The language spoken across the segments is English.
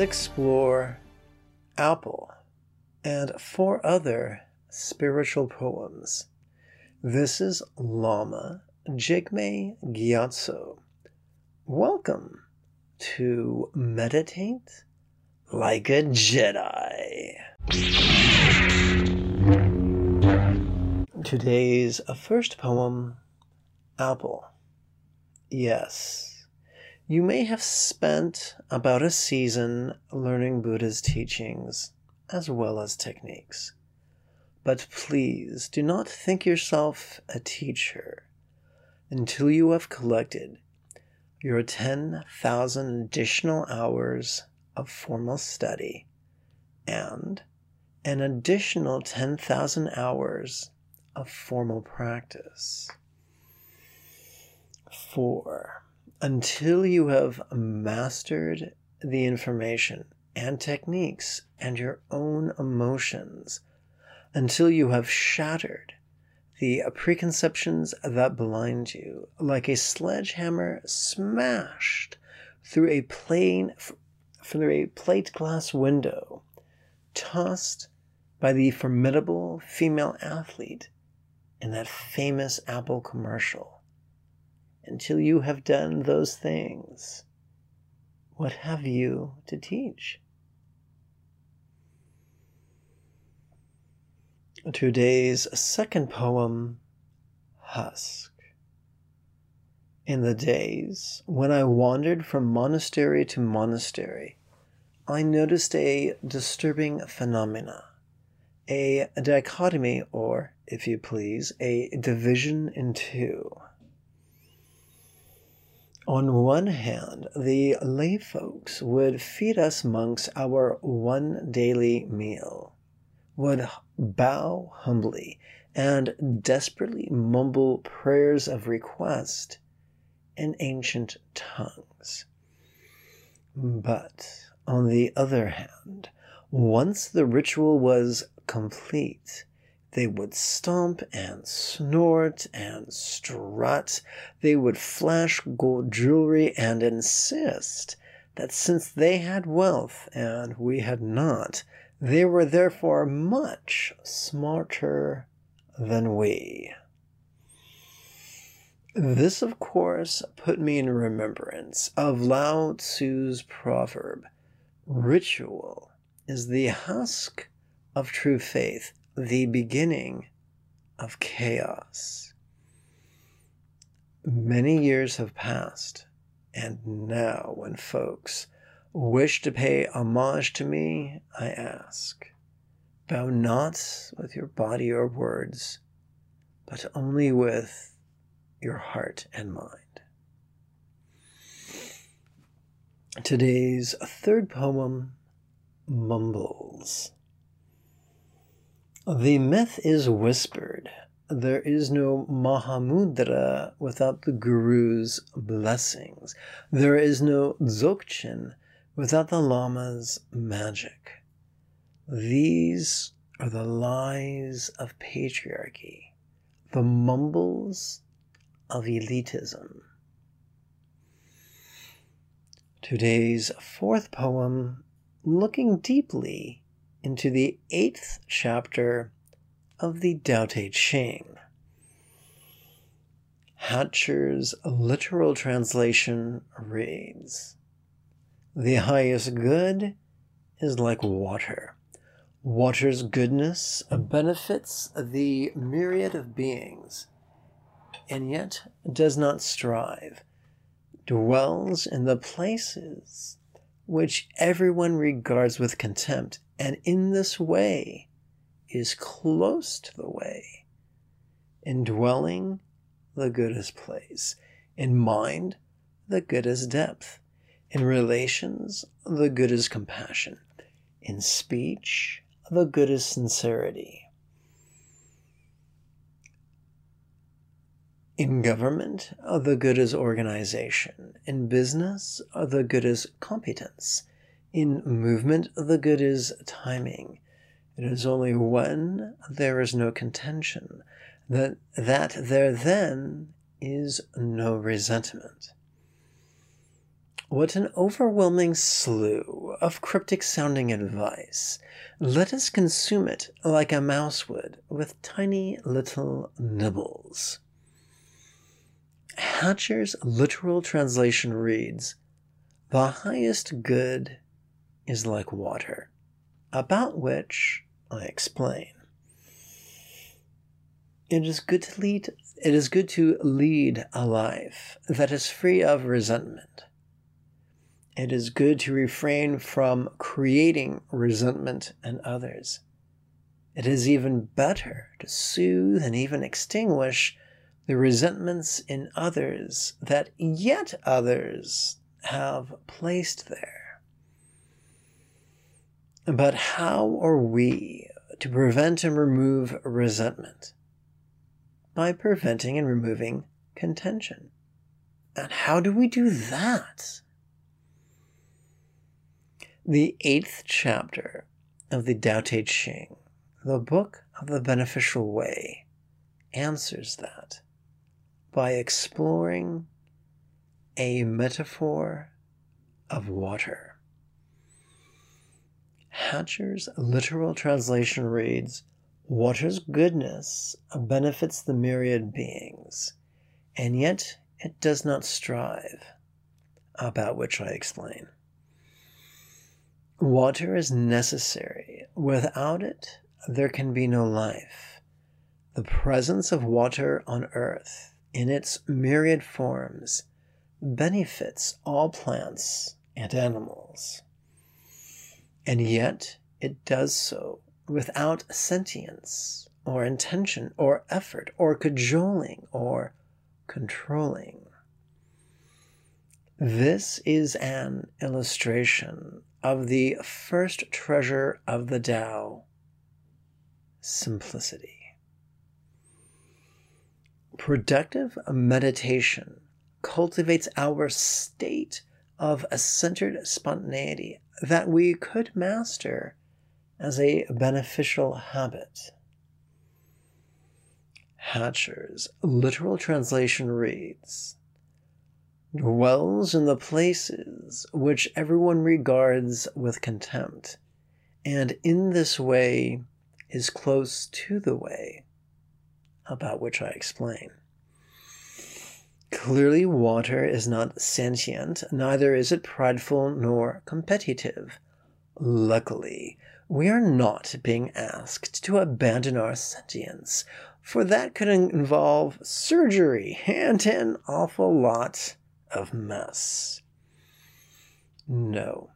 let's explore Apple and four other spiritual poems. This is Lama Jigme Gyatso. Welcome to Meditate Like a Jedi. Today's first poem Apple. Yes, you may have spent about a season learning Buddha's teachings as well as techniques. But please do not think yourself a teacher until you have collected your 10,000 additional hours of formal study and an additional 10,000 hours of formal practice. Four, until you have mastered the information and techniques and your own emotions, until you have shattered the preconceptions that blind you, like a sledgehammer smashed through a plane through a plate glass window, tossed by the formidable female athlete in that famous Apple commercial. Until you have done those things, what have you to teach? Today's second poem, Husk. In the days when I wandered from monastery to monastery, I noticed a disturbing phenomena, a dichotomy, or, if you please, a division in two. On one hand, the lay folks would feed us monks our one daily meal, would bow humbly and desperately mumble prayers of request in ancient tongues. But on the other hand, once the ritual was complete, they would stomp and snort and strut. They would flash gold jewelry and insist that since they had wealth and we had not, they were therefore much smarter than we. This, of course, put me in remembrance of Lao Tzu's proverb Ritual is the husk of true faith, the beginning of chaos. Many years have passed, and now, when folks wish to pay homage to me, I ask, bow not with your body or words, but only with your heart and mind. Today's third poem, Mumbles. The myth is whispered. There is no Mahamudra without the Guru's blessings. There is no Dzogchen without the Lama's magic. These are the lies of patriarchy, the mumbles of elitism. Today's fourth poem, looking deeply into the eighth chapter of the Tao Te Ching. Hatcher's literal translation reads The highest good is like water. Water's goodness benefits the myriad of beings, and yet does not strive dwells in the places which everyone regards with contempt, and in this way is close to the way. In dwelling, the good is place. In mind, the good is depth. In relations, the good is compassion. In speech, the good is sincerity. In government, the good is organization. In business, the good is competence. In movement, the good is timing. It is only when there is no contention that, that there then is no resentment. What an overwhelming slew of cryptic sounding advice. Let us consume it like a mouse would, with tiny little nibbles. Hatcher's literal translation reads The highest good is like water, about which I explain. It is good to lead it is good to lead a life that is free of resentment. It is good to refrain from creating resentment in others. It is even better to soothe and even extinguish the resentments in others that yet others have placed there. But how are we to prevent and remove resentment? By preventing and removing contention. And how do we do that? The eighth chapter of the Tao Te Ching, the book of the beneficial way, answers that by exploring a metaphor of water. Hatcher's literal translation reads Water's goodness benefits the myriad beings, and yet it does not strive, about which I explain. Water is necessary. Without it, there can be no life. The presence of water on earth in its myriad forms benefits all plants and animals. And yet it does so without sentience or intention or effort or cajoling or controlling. This is an illustration of the first treasure of the Tao simplicity. Productive meditation cultivates our state of a centered spontaneity that we could master as a beneficial habit. Hatcher's literal translation reads Dwells in the places which everyone regards with contempt, and in this way is close to the way about which I explain. Clearly, water is not sentient, neither is it prideful nor competitive. Luckily, we are not being asked to abandon our sentience, for that could involve surgery and an awful lot of mess. No,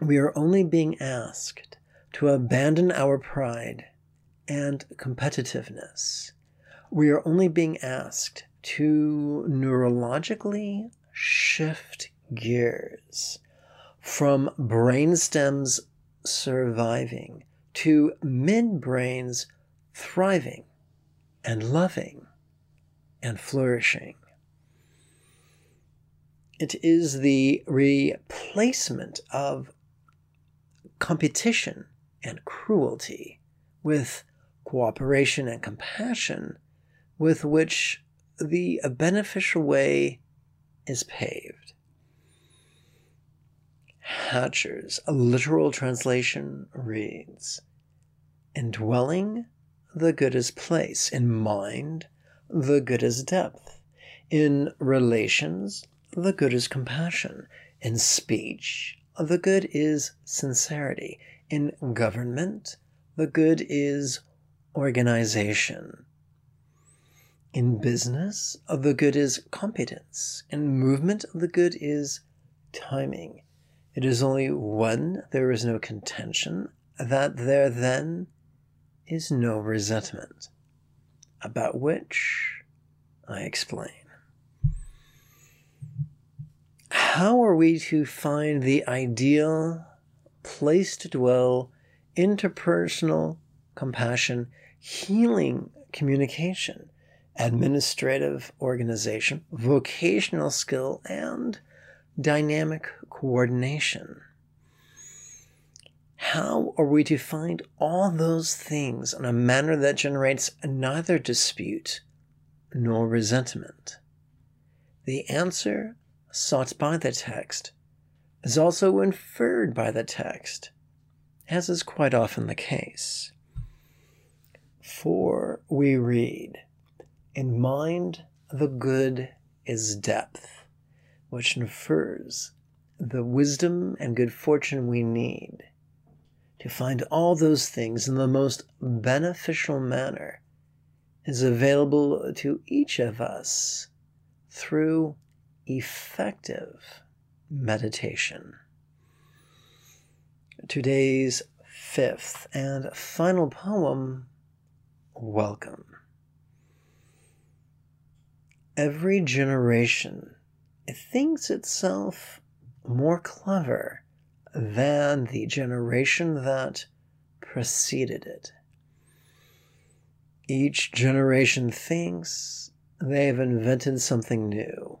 we are only being asked to abandon our pride and competitiveness we are only being asked to neurologically shift gears from brainstems surviving to midbrains thriving and loving and flourishing. It is the replacement of competition and cruelty with cooperation and compassion with which the beneficial way is paved. Hatcher's literal translation reads In dwelling, the good is place. In mind, the good is depth. In relations, the good is compassion. In speech, the good is sincerity. In government, the good is organization. In business, the good is competence. In movement, the good is timing. It is only when there is no contention that there then is no resentment, about which I explain. How are we to find the ideal place to dwell interpersonal compassion, healing communication? Administrative organization, vocational skill, and dynamic coordination. How are we to find all those things in a manner that generates neither dispute nor resentment? The answer sought by the text is also inferred by the text, as is quite often the case. For we read, In mind the good is depth, which infers the wisdom and good fortune we need to find all those things in the most beneficial manner is available to each of us through effective meditation. Today's fifth and final poem, Welcome. Every generation thinks itself more clever than the generation that preceded it. Each generation thinks they've invented something new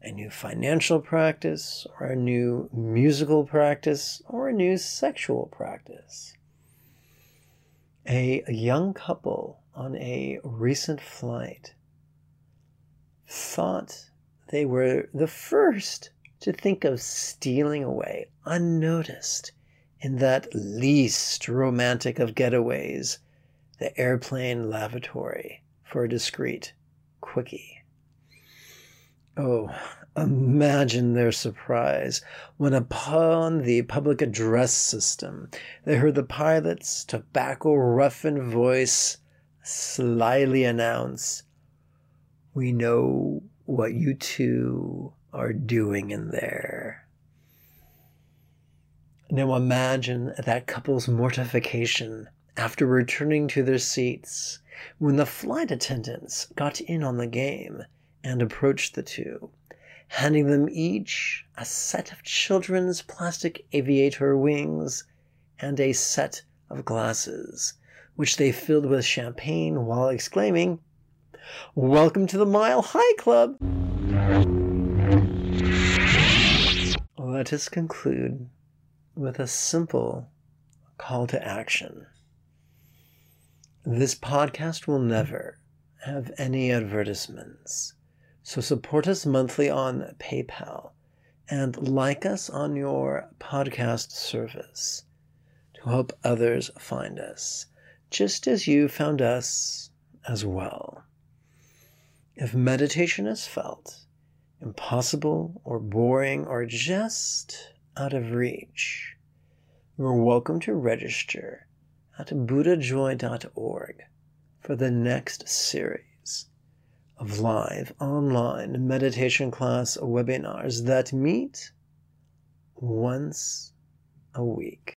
a new financial practice, or a new musical practice, or a new sexual practice. A young couple on a recent flight thought they were the first to think of stealing away unnoticed in that least romantic of getaways, the airplane lavatory for a discreet quickie. Oh, imagine their surprise when upon the public address system they heard the pilot's tobacco roughened voice slyly announce, We know what you two are doing in there. Now imagine that couple's mortification after returning to their seats when the flight attendants got in on the game and approached the two, handing them each a set of children's plastic aviator wings and a set of glasses, which they filled with champagne while exclaiming, Welcome to the Mile High Club! Let us conclude with a simple call to action. This podcast will never have any advertisements, so support us monthly on PayPal and like us on your podcast service to help others find us, just as you found us as well. If meditation is felt, impossible or boring or just out of reach, you're welcome to register at buddhajoy.org for the next series of live online meditation class webinars that meet once a week.